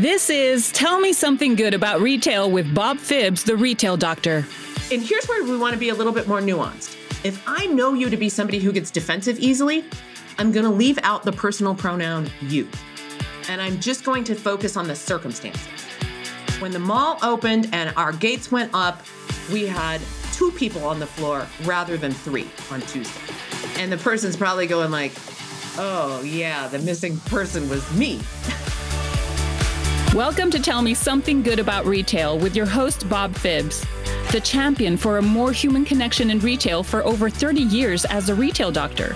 This is Tell Me Something Good About Retail with Bob Phibbs, the retail doctor. And here's where we want to be a little bit more nuanced. If I know you to be somebody who gets defensive easily, I'm going to leave out the personal pronoun you. And I'm just going to focus on the circumstances. When the mall opened and our gates went up, we had two people on the floor rather than three on Tuesday. And the person's probably going like, "Oh, yeah, the missing person was me." Welcome to Tell Me Something Good About Retail with your host, Bob Phibbs, the champion for a more human connection in retail for over 30 years as a retail doctor.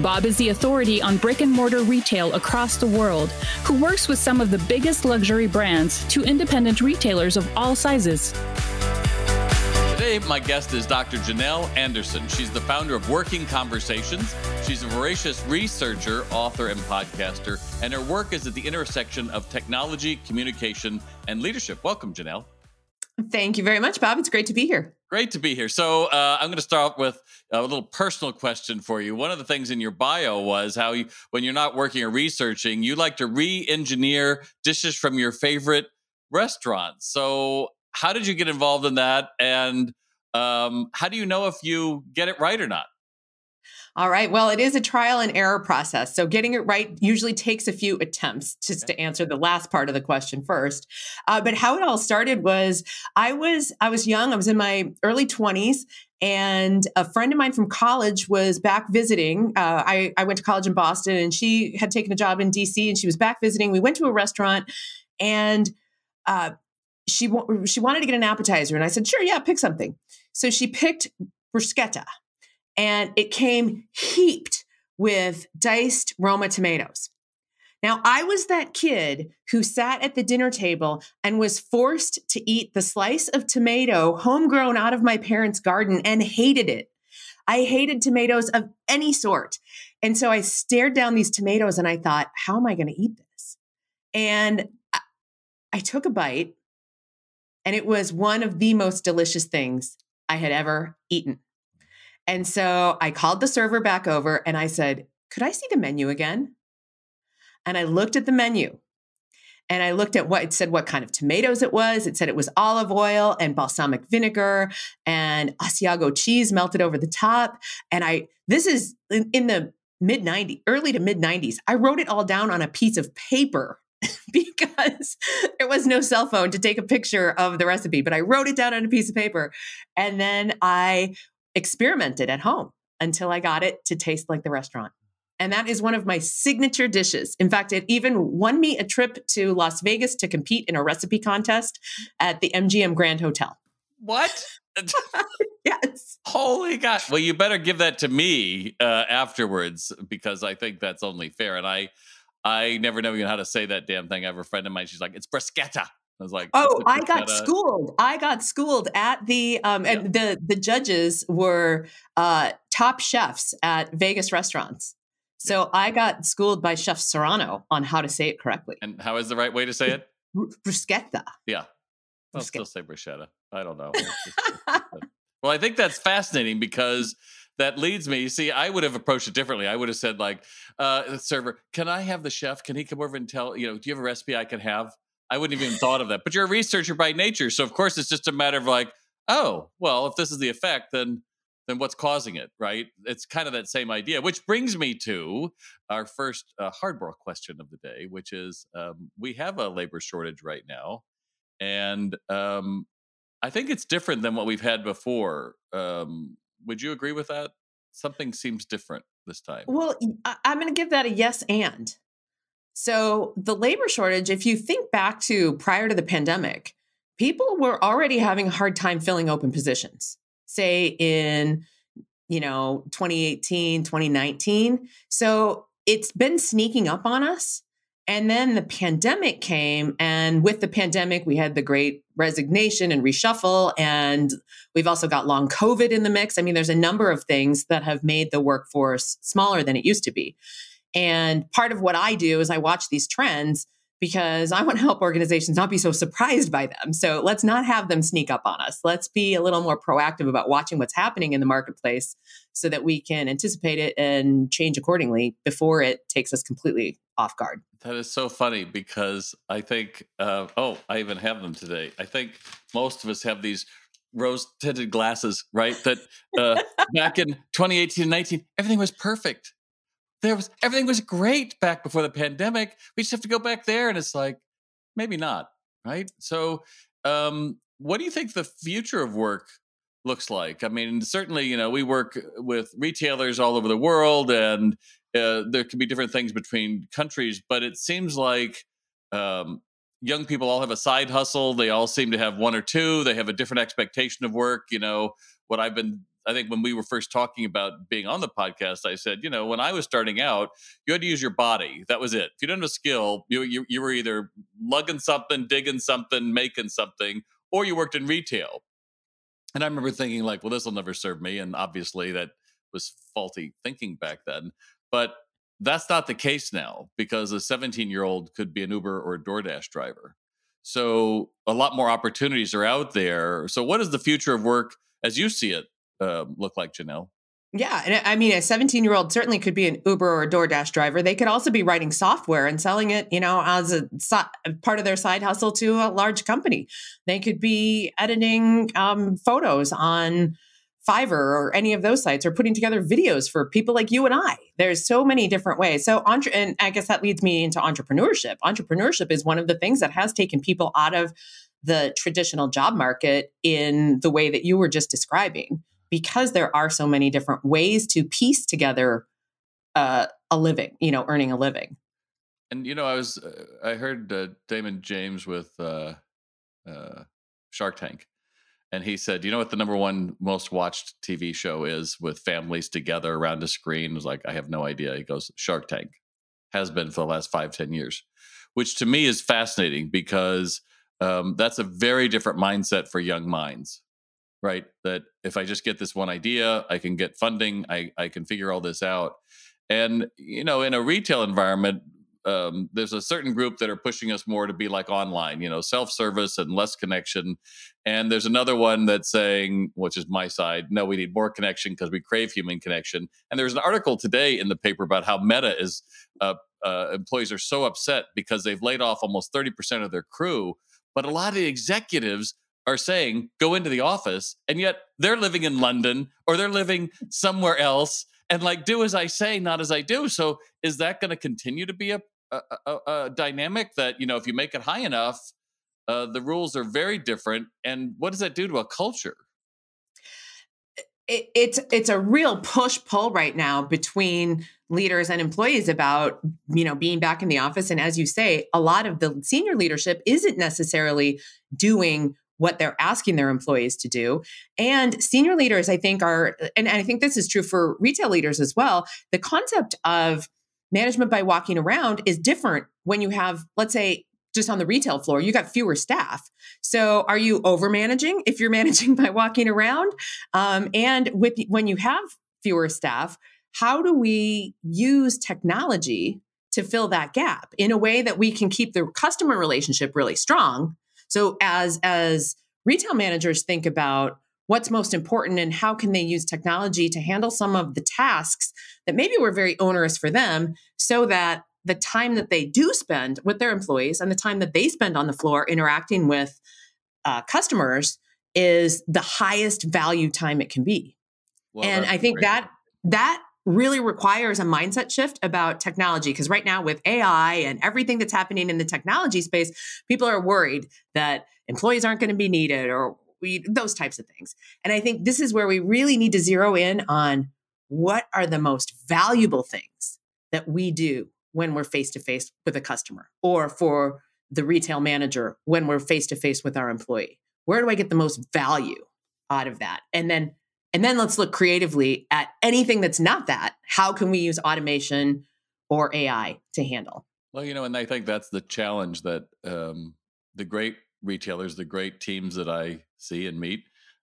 Bob is the authority on brick and mortar retail across the world, who works with some of the biggest luxury brands to independent retailers of all sizes. Today, my guest is Dr. Janel Anderson. She's the founder of Working Conversations. She's a voracious researcher, author, and podcaster, and her work is at the intersection of technology, communication, and leadership. Welcome, Janel. Thank you very much, Bob. It's great to be here. Great to be here. So, uh, I'm going to start with a little personal question for you. One of the things in your bio was how you, when you're not working or researching, you like to re engineer dishes from your favorite restaurants. So, how did you get involved in that? And um, how do you know if you get it right or not? All right. Well, it is a trial and error process. So getting it right usually takes a few attempts just to answer the last part of the question first. Uh, but how it all started was I was I was young. I was in my early 20s and a friend of mine from college was back visiting. Uh, I, I went to college in Boston and she had taken a job in DC and she was back visiting. We went to a restaurant and uh, she she wanted to get an appetizer, and I said, "Sure, yeah, pick something." So she picked bruschetta, and it came heaped with diced Roma tomatoes. Now, I was that kid who sat at the dinner table and was forced to eat the slice of tomato homegrown out of my parents' garden and hated it. I hated tomatoes of any sort. And so I stared down these tomatoes and I thought, how am I going to eat this? And I took a bite and it was one of the most delicious things I had ever eaten. And so I called the server back over and I said, Could I see the menu again? And I looked at the menu and I looked at what it said, what kind of tomatoes it was. It said it was olive oil and balsamic vinegar and Asiago cheese melted over the top. And I, this is in, in the mid 90s, early to mid 90s. I wrote it all down on a piece of paper because there was no cell phone to take a picture of the recipe, but I wrote it down on a piece of paper and then I experimented at home until I got it to taste like the restaurant. And that is one of my signature dishes. In fact, it even won me a trip to Las Vegas to compete in a recipe contest at the MGM Grand Hotel. What? yes. Holy gosh. Well, you better give that to me uh, afterwards because I think that's only fair. And I, I never know even how to say that damn thing. I have a friend of mine. She's like, it's bruschetta. I was like, "Oh, I got schooled. I got schooled at the um, and the the judges were uh, top chefs at Vegas restaurants. So I got schooled by Chef Serrano on how to say it correctly. And how is the right way to say it? bruschetta. Yeah, I'll still say bruschetta. I don't know. well, I think that's fascinating because that leads me. You see, I would have approached it differently. I would have said, like, uh, server, can I have the chef? Can he come over and tell, you know, do you have a recipe I can have? I wouldn't even thought of that. But you're a researcher by nature. So of course it's just a matter of like, oh, well, if this is the effect, then then what's causing it, right? It's kind of that same idea, which brings me to our first uh, hardball question of the day, which is um, we have a labor shortage right now. And um, I think it's different than what we've had before. Um, would you agree with that? Something seems different this time. Well, I'm going to give that a yes and. So, the labor shortage, if you think back to prior to the pandemic, people were already having a hard time filling open positions, say in, you know, 2018, 2019. So, it's been sneaking up on us. And then the pandemic came. And with the pandemic, we had the great resignation and reshuffle. And we've also got long COVID in the mix. I mean, there's a number of things that have made the workforce smaller than it used to be. And part of what I do is I watch these trends because I want to help organizations not be so surprised by them. So let's not have them sneak up on us. Let's be a little more proactive about watching what's happening in the marketplace so that we can anticipate it and change accordingly before it takes us completely off guard. That is so funny because I think, uh, oh, I even have them today. I think most of us have these rose tinted glasses, right? That uh, back in 2018 and 19, everything was perfect there was everything was great back before the pandemic. We just have to go back there, and it's like maybe not, right? So, um, what do you think the future of work looks like? I mean, certainly, you know, we work with retailers all over the world, and uh, there can be different things between countries, but it seems like um, young people all have a side hustle. They all seem to have one or two. They have a different expectation of work. You know, what I've been I think when we were first talking about being on the podcast, I said, you know, when I was starting out, you had to use your body. That was it. If you didn't have a skill, you, you, you were either lugging something, digging something, making something, or you worked in retail. And I remember thinking, like, well, this will never serve me. And obviously, that was faulty thinking back then. But that's not the case now because a 17 year old could be an Uber or a DoorDash driver. So a lot more opportunities are out there. So, what is the future of work as you see it uh, look like, Janel? Yeah, and I mean, a 17 year old certainly could be an Uber or a DoorDash driver. They could also be writing software and selling it, you know, as a part of their side hustle to a large company. They could be editing um, photos on Fiverr or any of those sites, or putting together videos for people like you and I. There's so many different ways. So, entre- and I guess that leads me into entrepreneurship. Entrepreneurship is one of the things that has taken people out of the traditional job market in the way that you were just describing because there are so many different ways to piece together uh, a living, you know, earning a living. And you know, I was uh, I heard uh, Daymond John with uh, uh, Shark Tank, and he said, "You know what the number one most watched TV show is with families together around a screen?" I was like, "I have no idea." He goes, "Shark Tank has been for the last five ten years," which to me is fascinating because um, that's a very different mindset for young minds right? That if I just get this one idea, I can get funding, I, I can figure all this out. And, you know, in a retail environment, um, there's a certain group that are pushing us more to be like online, you know, self service and less connection. And there's another one that's saying, which is my side, no, we need more connection because we crave human connection. And there's an article today in the paper about how Meta is, uh, uh, employees are so upset because they've laid off almost 30% of their crew. But a lot of the executives are saying go into the office and yet they're living in london or they're living somewhere else and like do as i say not as i do. So is that going to continue to be a, a, a, a, dynamic that you know if you make it high enough uh, the rules are very different and what does that do to a culture? It, it's it's a real push pull right now between leaders and employees about you know being back in the office and as you say a lot of the senior leadership isn't necessarily doing what they're asking their employees to do. And senior leaders, I think, are, and I think this is true for retail leaders as well. The concept of management by walking around is different when you have, let's say, just on the retail floor, you got fewer staff. So, are you over managing if you're managing by walking around? Um, and with when you have fewer staff, how do we use technology to fill that gap in a way that we can keep the customer relationship really strong, so as as retail managers think about what's most important and how can they use technology to handle some of the tasks that maybe were very onerous for them so that the time that they do spend with their employees and the time that they spend on the floor interacting with uh, customers is the highest value time it can be well, and i think great. that that really requires a mindset shift about technology because right now with AI and everything that's happening in the technology space, people are worried that employees aren't going to be needed or we, those types of things. And I think this is where we really need to zero in on what are the most valuable things that we do when we're face to face with a customer or for the retail manager when we're face to face with our employee. Where do I get the most value out of that? And then and then let's look creatively at anything that's not that. How can we use automation or AI to handle? Well, you know, and I think that's the challenge that um, the great retailers, the great teams that I see and meet,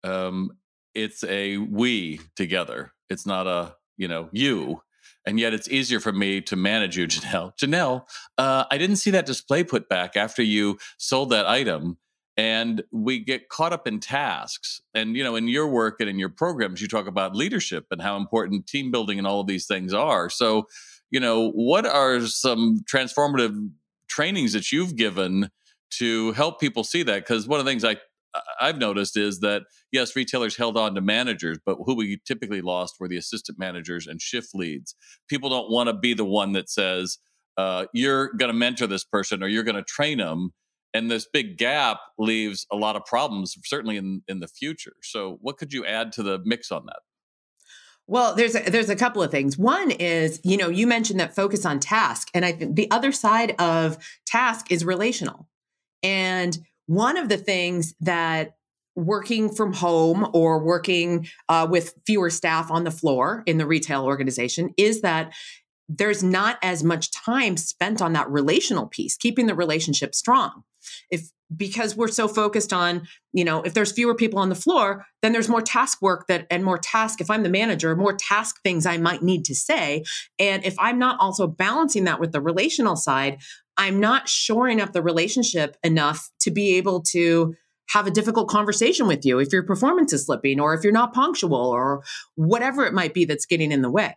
um, it's a we together. It's not a, you know, you. and yet it's easier for me to manage you, Janel. Janel, uh, I didn't see that display put back after you sold that item. And we get caught up in tasks. And, you know, in your work and in your programs, you talk about leadership and how important team building and all of these things are. So, you know, what are some transformative trainings that you've given to help people see that? Because one of the things I I've noticed is that yes, retailers held on to managers, but who we typically lost were the assistant managers and shift leads. People don't want to be the one that says uh, you're going to mentor this person or you're going to train them, and this big gap leaves a lot of problems, certainly in in the future. So, what could you add to the mix on that? Well, there's a, there's a couple of things. One is, you know, you mentioned that focus on task, and I think the other side of task is relational. And one of the things that working from home or working uh, with fewer staff on the floor in the retail organization is that there's not as much time spent on that relational piece, keeping the relationship strong. If because we're so focused on, you know, if there's fewer people on the floor, then there's more task work that and more task. If I'm the manager, more task things I might need to say. And if I'm not also balancing that with the relational side, I'm not shoring up the relationship enough to be able to have a difficult conversation with you if your performance is slipping or if you're not punctual or whatever it might be that's getting in the way.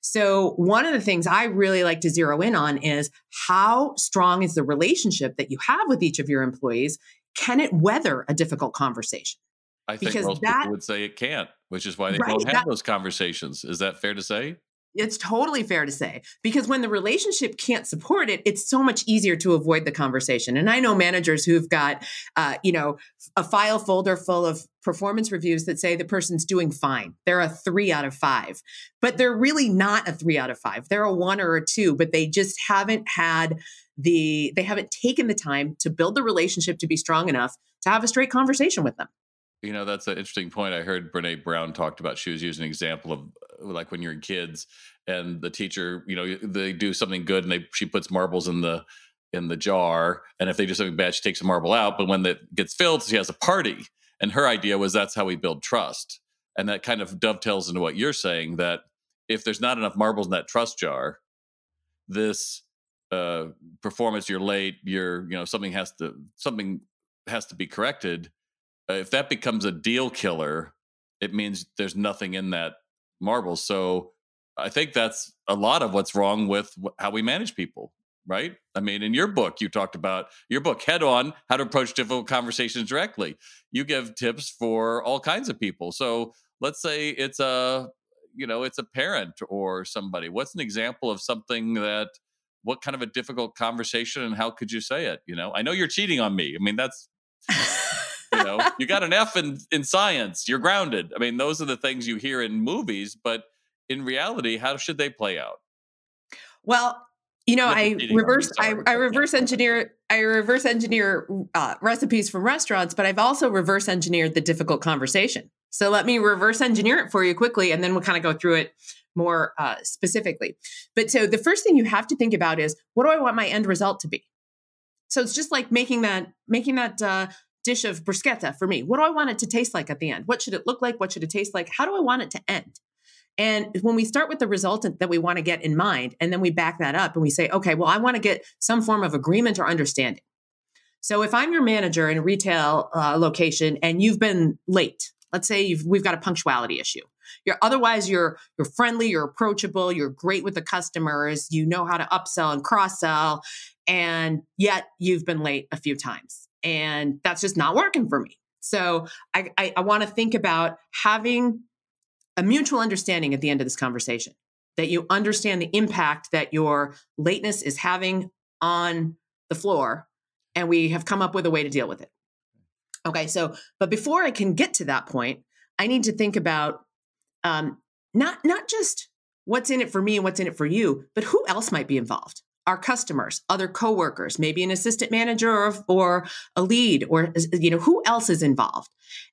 So, one of the things I really like to zero in on is how strong is the relationship that you have with each of your employees? Can it weather a difficult conversation? I think because most that, people would say it can't, which is why they right, don't have that, those conversations. Is that fair to say? It's totally fair to say because when the relationship can't support it, it's so much easier to avoid the conversation. And I know managers who've got, uh, you know, a file folder full of performance reviews that say the person's doing fine. They're a three out of five, but they're really not a three out of five. They're a one or a two, but they just haven't had the, they haven't taken the time to build the relationship to be strong enough to have a straight conversation with them. You know, that's an interesting point. I heard Brene Brown talked about. She was using an example of like when you're in kids and the teacher, you know, they do something good and they she puts marbles in the in the jar, and if they do something bad, she takes a marble out. But when that gets filled, she has a party. And her idea was that's how we build trust, and that kind of dovetails into what you're saying that if there's not enough marbles in that trust jar, this uh, performance, you're late, you're you know something has to something has to be corrected. Uh, if that becomes a deal killer, it means there's nothing in that marble. So I think that's a lot of what's wrong with how we manage people, right? I mean, in your book, you talked about your book, Head On How to Approach Difficult Conversations Directly. You give tips for all kinds of people. So let's say it's a you know it's a parent or somebody what's an example of something that what kind of a difficult conversation and how could you say it you know i know you're cheating on me i mean that's you know you got an f in in science you're grounded. I mean those are the things you hear in movies but in reality how should they play out? Well you know i reverse I, I reverse engineer i reverse engineer uh, recipes from restaurants but i've also reverse engineered the difficult conversation. So let me reverse engineer it for you quickly and then we'll kind of go through it more uh, specifically. But so the first thing you have to think about is what do i want my end result to be? So it's just like making that making that uh, dish of bruschetta for me. What do I want it to taste like at the end? What should it look like? What should it taste like? How do I want it to end? And when we start with the result that we want to get in mind, and then we back that up and we say, okay, well, I want to get some form of agreement or understanding. So if I'm your manager in a retail uh, location and you've been late, let's say we've got a punctuality issue. You're otherwise you're you're friendly, you're approachable, you're great with the customers, you know how to upsell and cross sell, and yet you've been late a few times and that's just not working for me. So I, I, I want to think about having a mutual understanding at the end of this conversation that you understand the impact that your lateness is having on the floor, and we have come up with a way to deal with it. Okay, so but before I can get to that point, I need to think about um, not not just what's in it for me and what's in it for you, but who else might be involved our customers, other coworkers, maybe an assistant manager or, or a lead or you know who else is involved.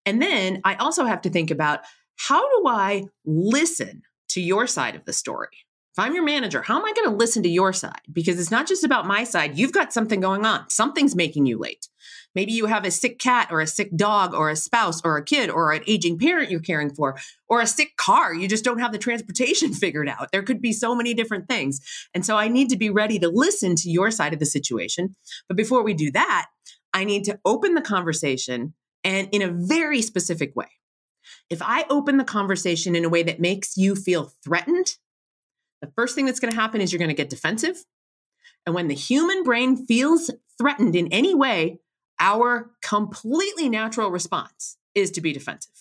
And then I also have to think about how do I listen to your side of the story? If I'm your manager, how am I going to listen to your side? Because it's not just about my side. You've got something going on. Something's making you late. Maybe you have a sick cat or a sick dog or a spouse or a kid or an aging parent you're caring for or a sick car. You just don't have the transportation figured out. There could be so many different things. And so I need to be ready to listen to your side of the situation. But before we do that, I need to open the conversation and in a very specific way. If I open the conversation in a way that makes you feel threatened, the first thing that's going to happen is you're going to get defensive. And when the human brain feels threatened in any way, our completely natural response is to be defensive.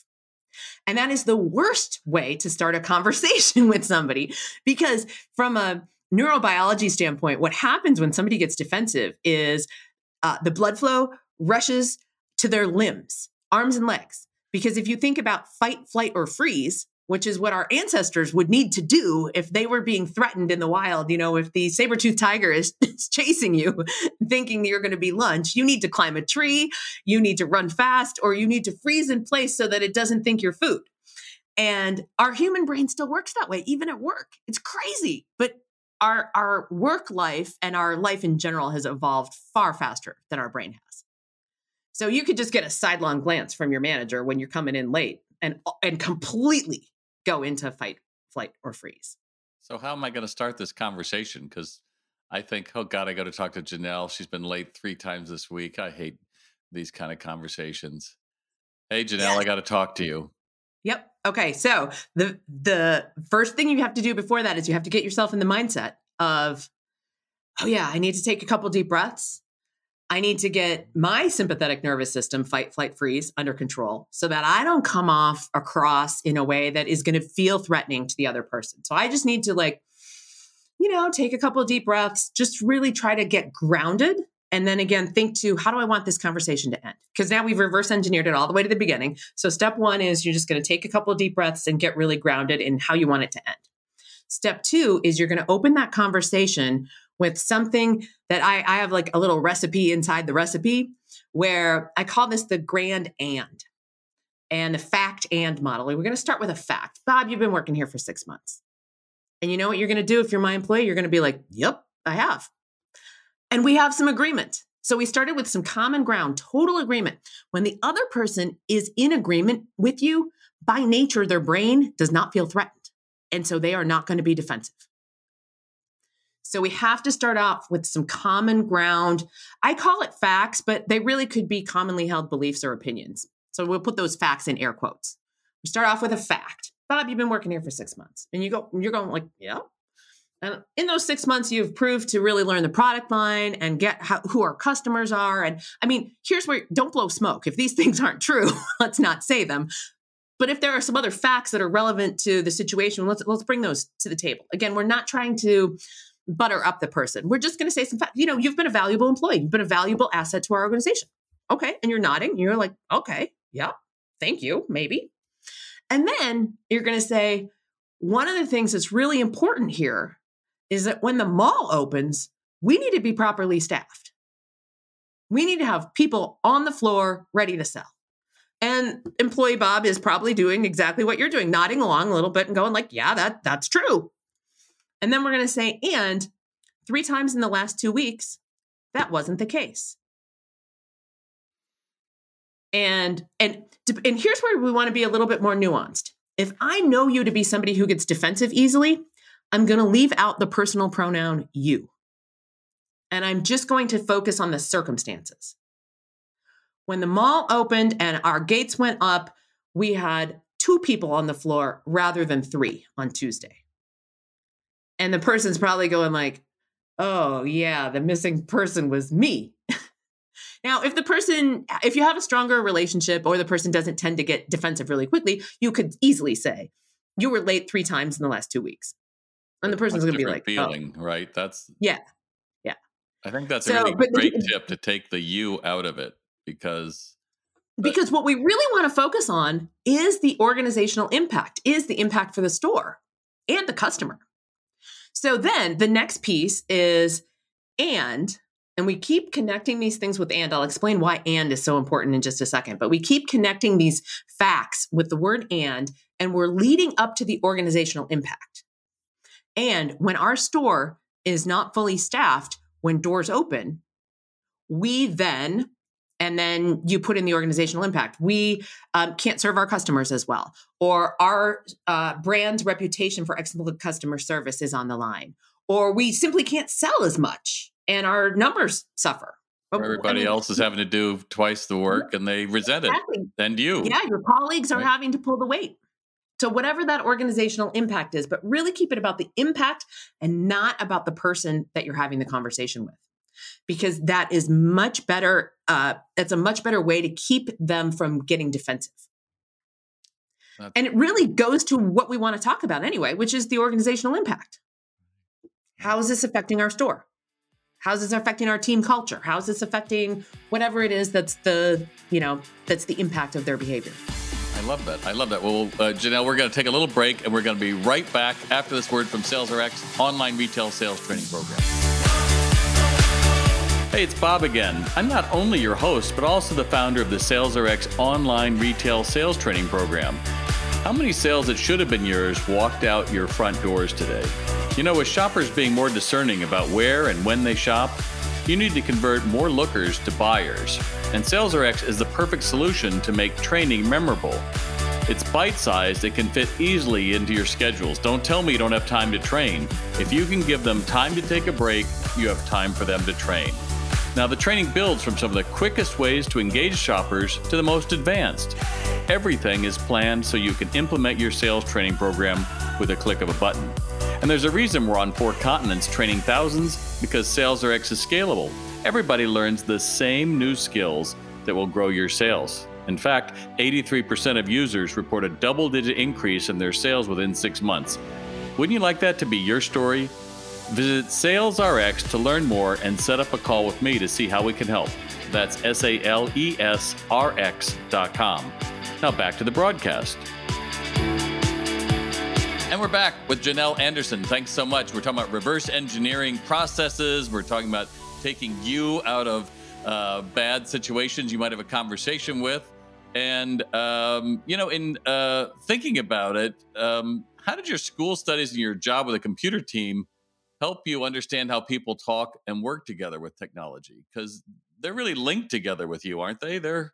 And that is the worst way to start a conversation with somebody because, from a neurobiology standpoint, what happens when somebody gets defensive is uh, the blood flow rushes to their limbs, arms and legs. Because if you think about fight, flight, or freeze, which is what our ancestors would need to do if they were being threatened in the wild. You know, if the saber-toothed tiger is, is chasing you, thinking you're going to be lunch, you need to climb a tree, you need to run fast, or you need to freeze in place so that it doesn't think you're food. And our human brain still works that way, even at work. It's crazy. But our our work life and our life in general has evolved far faster than our brain has. So you could just get a sidelong glance from your manager when you're coming in late and and completely go into fight, flight, or freeze. So, how am I going to start this conversation? Because I think, oh God, I got to talk to Janel. She's been late three times this week. I hate these kind of conversations. Hey, Janel, yeah. I got to talk to you. Yep. Okay. So the the first thing you have to do before that is you have to get yourself in the mindset of, oh yeah, I need to take a couple deep breaths. I need to get my sympathetic nervous system, fight, flight, freeze, under control so that I don't come off across in a way that is going to feel threatening to the other person. So I just need to, like, you know, take a couple of deep breaths, just really try to get grounded. And then again, think to how do I want this conversation to end? Because now we've reverse engineered it all the way to the beginning. So step one is you're just going to take a couple of deep breaths and get really grounded in how you want it to end. Step two is you're going to open that conversation with something that I, I have like a little recipe inside the recipe where I call this the grand and and the fact and model. We're going to start with a fact. Bob, you've been working here for six months. And you know what you're going to do if you're my employee? You're going to be like, yep, I have. And we have some agreement. So we started with some common ground, total agreement. When the other person is in agreement with you, by nature, their brain does not feel threatened. And so they are not going to be defensive. So we have to start off with some common ground. I call it facts, but they really could be commonly held beliefs or opinions. So we'll put those facts in air quotes. We start off with a fact. Bob, you've been working here for six months. And you go, you're going like, yeah. And in those six months, you've proved to really learn the product line and get how, who our customers are. And I mean, here's where don't blow smoke. If these things aren't true, let's not say them. But if there are some other facts that are relevant to the situation, let's let's bring those to the table. Again, we're not trying to butter up the person. We're just going to say some facts. You know, you've been a valuable employee. You've been a valuable asset to our organization. Okay. And you're nodding. You're like, okay, yeah, thank you, maybe. And then you're going to say, one of the things that's really important here is that when the mall opens, we need to be properly staffed. We need to have people on the floor ready to sell. And employee Bob is probably doing exactly what you're doing, nodding along a little bit and going like, yeah, that that's true. And then we're going to say, and three times in the last two weeks, that wasn't the case. And and and here's where we want to be a little bit more nuanced. If I know you to be somebody who gets defensive easily, I'm going to leave out the personal pronoun you. And I'm just going to focus on the circumstances. When the mall opened and our gates went up, we had two people on the floor rather than three on Tuesday and the person's probably going like oh yeah the missing person was me. Now if the person if you have a stronger relationship or the person doesn't tend to get defensive really quickly you could easily say you were late three times in the last two weeks. And the person's going to be like oh. feeling oh. right? That's yeah. Yeah. I think that's so, a really great tip to take the you out of it because because what we really want to focus on is the organizational impact is the impact for the store and the customer so then the next piece is and, and we keep connecting these things with and. I'll explain why and is so important in just a second, but we keep connecting these facts with the word and, and we're leading up to the organizational impact. And when our store is not fully staffed, when doors open, we then and then you put in the organizational impact. We um, can't serve our customers as well, or our uh, brand reputation for excellent customer service is on the line, or we simply can't sell as much and our numbers suffer. Everybody I mean, else is having to do twice the work and they resent exactly. it. And you. Yeah, your colleagues are right. having to pull the weight. So, whatever that organizational impact is, but really keep it about the impact and not about the person that you're having the conversation with because that is much better. Uh, it's a much better way to keep them from getting defensive. That's- and it really goes to what we want to talk about anyway, which is the organizational impact. How is this affecting our store? How's this affecting our team culture? How's this affecting whatever it is that's the, you know, that's the impact of their behavior? I love that. I love that. Well, uh, Janel, we're going to take a little break and we're going to be right back after this word from SalesRx online retail sales training program. Hey, it's Bob again. I'm not only your host, but also the founder of the SalesRx online retail sales training program. How many sales that should have been yours walked out your front doors today? You know, with shoppers being more discerning about where and when they shop, you need to convert more lookers to buyers. And SalesRx is the perfect solution to make training memorable. It's bite sized, it can fit easily into your schedules. Don't tell me you don't have time to train. If you can give them time to take a break, you have time for them to train. Now, the training builds from some of the quickest ways to engage shoppers to the most advanced. Everything is planned so you can implement your sales training program with a click of a button. And there's a reason we're on four continents training thousands because SalesRx is scalable. Everybody learns the same new skills that will grow your sales. In fact, 83% of users report a double digit increase in their sales within six months. Wouldn't you like that to be your story? Visit SalesRx to learn more and set up a call with me to see how we can help. That's S A L E S R X dot com. Now back to the broadcast. And we're back with Janel Anderson. Thanks so much. We're talking about reverse engineering processes. We're talking about taking you out of uh, bad situations you might have a conversation with. And, um, you know, in uh, thinking about it, um, how did your school studies and your job with a computer team help you understand how people talk and work together with technology because they're really linked together with you aren't they? They're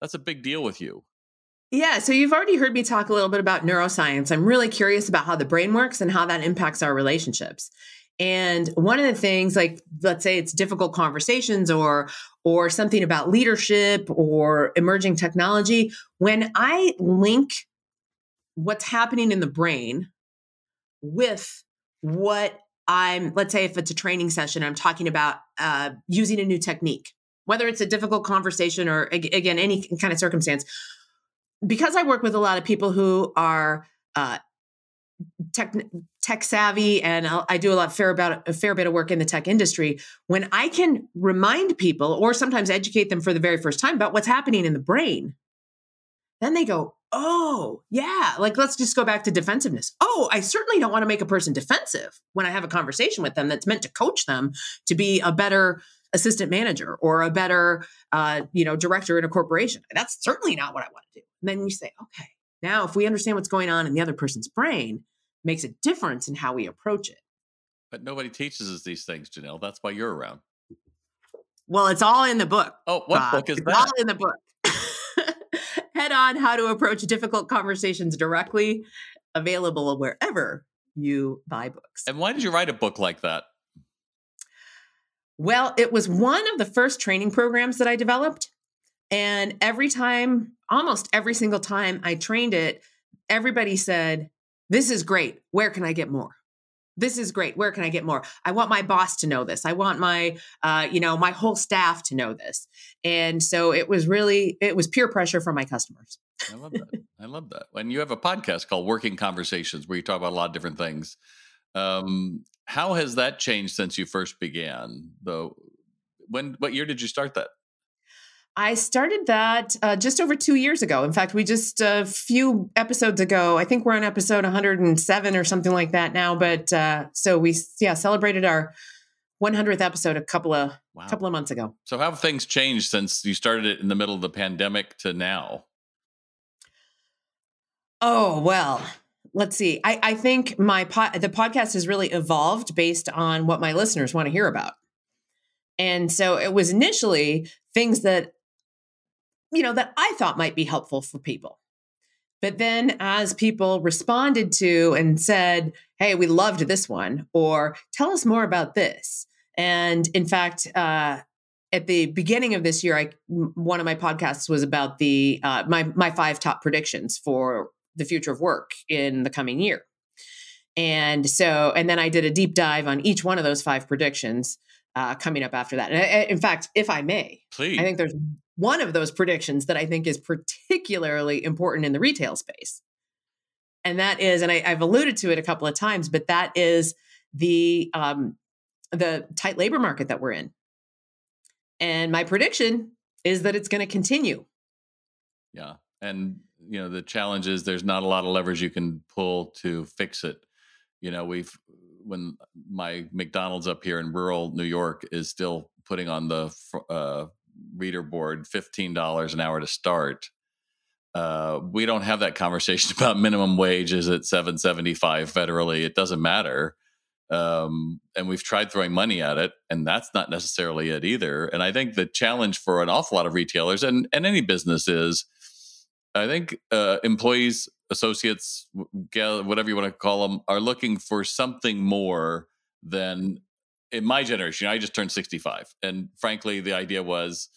that's a big deal with you. Yeah so you've already heard me talk a little bit about neuroscience. I'm really curious about how the brain works and how that impacts our relationships. And one of the things like let's say it's difficult conversations or or something about leadership or emerging technology when i link what's happening in the brain with what I'm, let's say if it's a training session, I'm talking about uh, using a new technique, whether it's a difficult conversation or again, any kind of circumstance. Because I work with a lot of people who are uh, tech, tech savvy and I do a lot fair about a fair bit of work in the tech industry. When I can remind people or sometimes educate them for the very first time about what's happening in the brain, then they go, oh, yeah, like let's just go back to defensiveness. Oh, I certainly don't want to make a person defensive when I have a conversation with them that's meant to coach them to be a better assistant manager or a better, uh, you know, director in a corporation. That's certainly not what I want to do. And then you say, okay, now if we understand what's going on in the other person's brain, makes a difference in how we approach it. But nobody teaches us these things, Janel. That's why you're around. Well, it's all in the book. Oh, what book is it's that? All in the book head on how to approach difficult conversations directly, available wherever you buy books. And why did you write a book like that? Well, it was one of the first training programs that I developed. And every time, almost every single time I trained it, everybody said, This is great. Where can I get more? This is great where can i get more? I want my boss to know this. I want my uh, you know my whole staff to know this. And so it was really it was peer pressure from my customers. I love that. I love that. And you have a podcast called working conversations where you talk about a lot of different things. Um, how has that changed since you first began though? When what year did you start that I started that uh, just over two years ago. In fact, we just a few episodes ago, I think we're on episode 107 or something like that now. But uh, so we, yeah, celebrated our 100th episode a couple of wow. couple of months ago. So how have things changed since you started it in the middle of the pandemic to now? Oh well, let's see. I, I think my po- the podcast has really evolved based on what my listeners want to hear about. And so it was initially things that, you know, that I thought might be helpful for people. But then as people responded to and said, hey, we loved this one, or tell us more about this. And in fact, uh, at the beginning of this year, I one of my podcasts was about the uh, my my five top predictions for the future of work in the coming year. And so, and then I did a deep dive on each one of those five predictions uh, coming up after that. And in fact, if I may, please, I think there's one of those predictions that I think is particularly important in the retail space. And that is, and I, have alluded to it a couple of times, but that is the um, the tight labor market that we're in. And my prediction is that it's going to continue. Yeah, and you know the challenge is there's not a lot of leverage you can pull to fix it. You know, we've when my McDonald's up here in rural New York is still putting on the uh, reader board $15 an hour to start. Uh, we don't have that conversation about minimum wages at 775 federally. It doesn't matter. Um, and we've tried throwing money at it, and that's not necessarily it either. And I think the challenge for an awful lot of retailers and, and any business is I think uh, employees, associates, whatever you want to call them, are looking for something more than in my generation, I just turned 65. And frankly, the idea was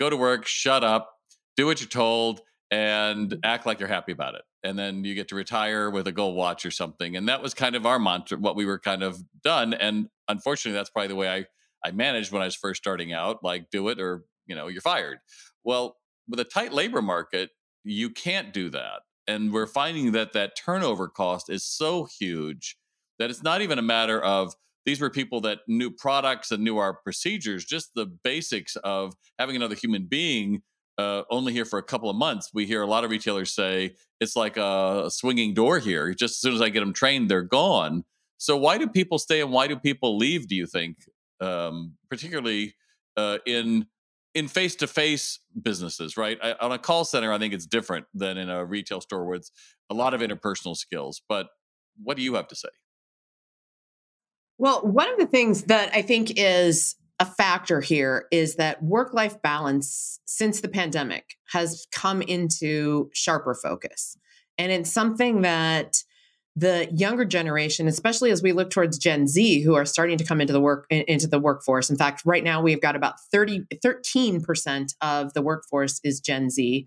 go to work, shut up, do what you're told, and mm-hmm. act like you're happy about it. And then you get to retire with a gold watch or something. And that was kind of our mantra, what we were kind of done. And unfortunately, that's probably the way I, I managed when I was first starting out, like do it or, you know, you're fired. Well, with a tight labor market, you can't do that. And we're finding that that turnover cost is so huge that it's not even a matter of these were people that knew products and knew our procedures, just the basics of having another human being uh, only here for a couple of months. We hear a lot of retailers say it's like a swinging door here. Just as soon as I get them trained, they're gone. So why do people stay and why do people leave? Do you think, um, particularly uh, in in face to face businesses, right? I, on a call center, I think it's different than in a retail store where it's a lot of interpersonal skills. But what do you have to say? Well, one of the things that I think is a factor here is that work life balance since the pandemic has come into sharper focus. And it's something that the younger generation, especially as we look towards Gen Z, who are starting to come into the work into the workforce. In fact, right now we've got about 30, 13% of the workforce is Gen Z.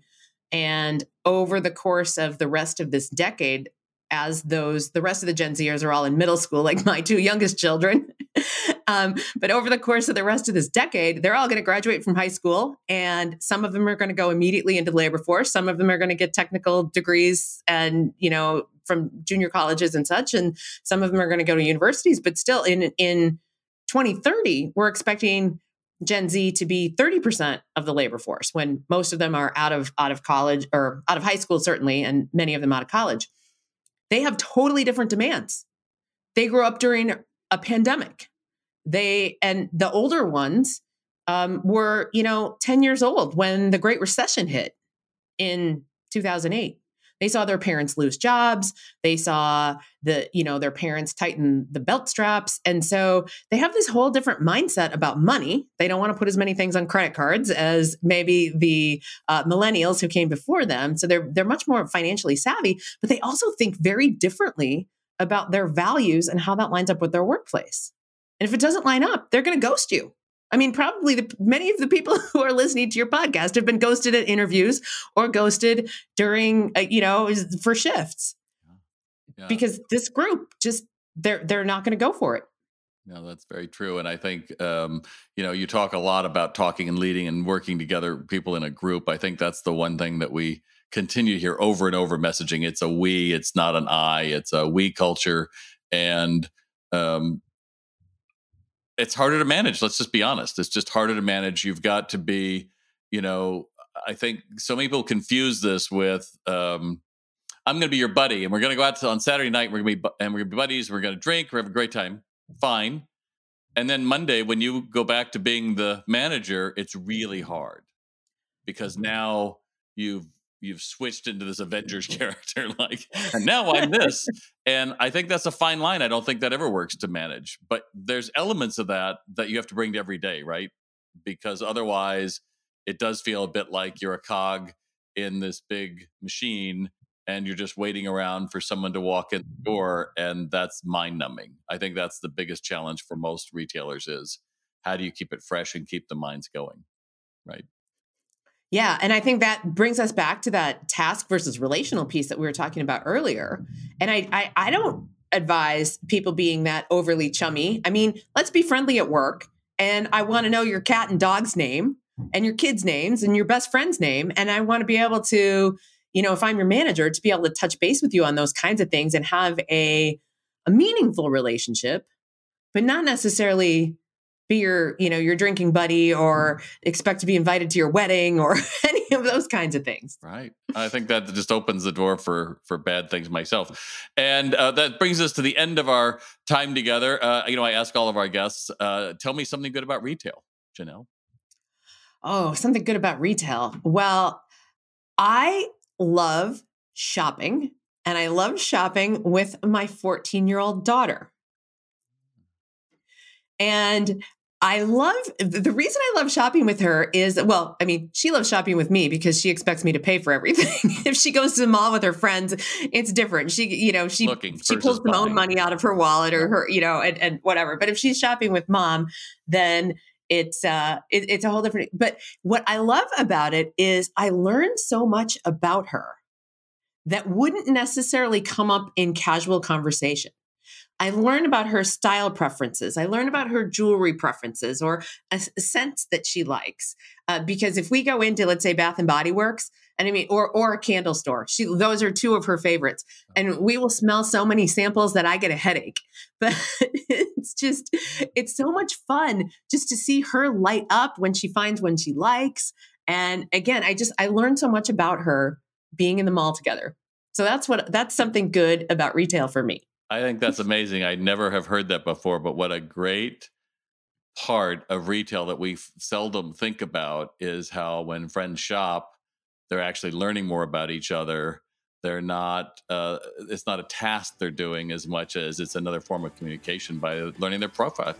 And over the course of the rest of this decade, as those the rest of the Gen Zers are all in middle school, like my two youngest children. um, but over the course of the rest of this decade, they're all going to graduate from high school, and some of them are going to go immediately into the labor force. Some of them are going to get technical degrees, and you know from junior colleges and such, and some of them are going to go to universities. But still, in in 2030, we're expecting Gen Z to be 30% of the labor force when most of them are out of out of college or out of high school certainly and many of them out of college they have totally different demands. They grew up during a pandemic. They and the older ones um, were, you know, 10 years old when the Great Recession hit in 2008. They saw their parents lose jobs. They saw the, you know, their parents tighten the belt straps. And so they have this whole different mindset about money. They don't want to put as many things on credit cards as maybe the uh, millennials who came before them. So they're they're much more financially savvy, but they also think very differently about their values and how that lines up with their workplace. And if it doesn't line up, they're going to ghost you. I mean, probably the, many of the people who are listening to your podcast have been ghosted at interviews or ghosted during, uh, you know, for shifts yeah. because this group just they're they're not going to go for it. No, that's very true. And I think, um, you know, you talk a lot about talking and leading and working together, people in a group. I think that's the one thing that we continue to hear over and over messaging. It's a we, it's not an I, it's a we culture. And um, it's harder to manage. Let's just be honest. It's just harder to manage. You've got to be, you know, I think so many people confuse this with, um, I'm going to be your buddy, and we're going to go out to, on Saturday night. We're going to be and we're going to be buddies. We're going to drink. We're have a great time. Fine. And then Monday, when you go back to being the manager, it's really hard because now you've you've switched into this Avengers mm-hmm. character, like, and now I'm this. and I think that's a fine line. I don't think that ever works to manage, but there's elements of that that you have to bring to every day, right? Because otherwise, it does feel a bit like you're a cog in this big machine and you're just waiting around for someone to walk in the door and that's mind numbing i think that's the biggest challenge for most retailers is how do you keep it fresh and keep the minds going right yeah and i think that brings us back to that task versus relational piece that we were talking about earlier. And i i, I don't advise people being that overly chummy. I mean let's be friendly at work and i want to know your cat and dog's name and your kids names and your best friend's name and i want to be able to you know, if I'm your manager, to be able to touch base with you on those kinds of things and have a a meaningful relationship, but not necessarily be your, you know, your drinking buddy or expect to be invited to your wedding or any of those kinds of things. Right. I think that just opens the door for for bad things myself. And uh, that brings us to the end of our time together. Uh, you know, I ask all of our guests, uh, tell me something good about retail, Janel. Oh, something good about retail. Well, I love shopping and I love shopping with my 14 year old daughter. And I love the reason I love shopping with her is well, I mean, she loves shopping with me because she expects me to pay for everything. if she goes to the mall with her friends, it's different. She, you know, she Looking she pulls some own money out of her wallet or her, you know, and, and whatever. But if she's shopping with mom, then it's uh it, it's a whole different but what i love about it is i learned so much about her that wouldn't necessarily come up in casual conversation I learn about her style preferences. I learn about her jewelry preferences or a, a scent that she likes. Uh, because if we go into, let's say, Bath and Body Works, and I mean, or or a candle store, she those are two of her favorites, and we will smell so many samples that I get a headache. But it's just, it's so much fun just to see her light up when she finds one she likes. And again, I just I learned so much about her being in the mall together. So that's what that's something good about retail for me. I think that's amazing. I never have heard that before, but what a great part of retail that we f- seldom think about is how when friends shop, they're actually learning more about each other. They're not, uh, it's not a task they're doing as much as it's another form of communication by learning their profile.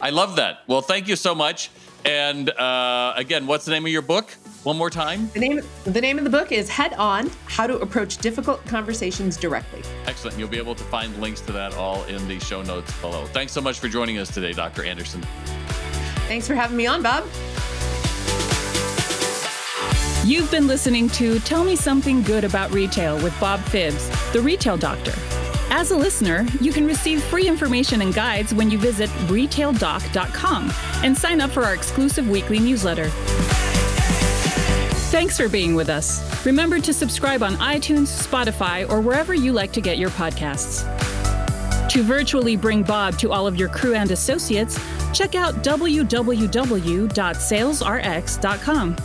I love that. Well, thank you so much. And uh, again, what's the name of your book? One more time. The name the name of the book is Head On: How to Approach Difficult Conversations Directly. Excellent. You'll be able to find links to that all in the show notes below. Thanks so much for joining us today, Dr. Anderson. Thanks for having me on, Bob. You've been listening to Tell Me Something Good About Retail with Bob Phibbs, the retail doctor. As a listener, you can receive free information and guides when you visit retaildoc.com and sign up for our exclusive weekly newsletter. Thanks for being with us. Remember to subscribe on iTunes, Spotify, or wherever you like to get your podcasts. To virtually bring Bob to all of your crew and associates, check out www.salesrx.com.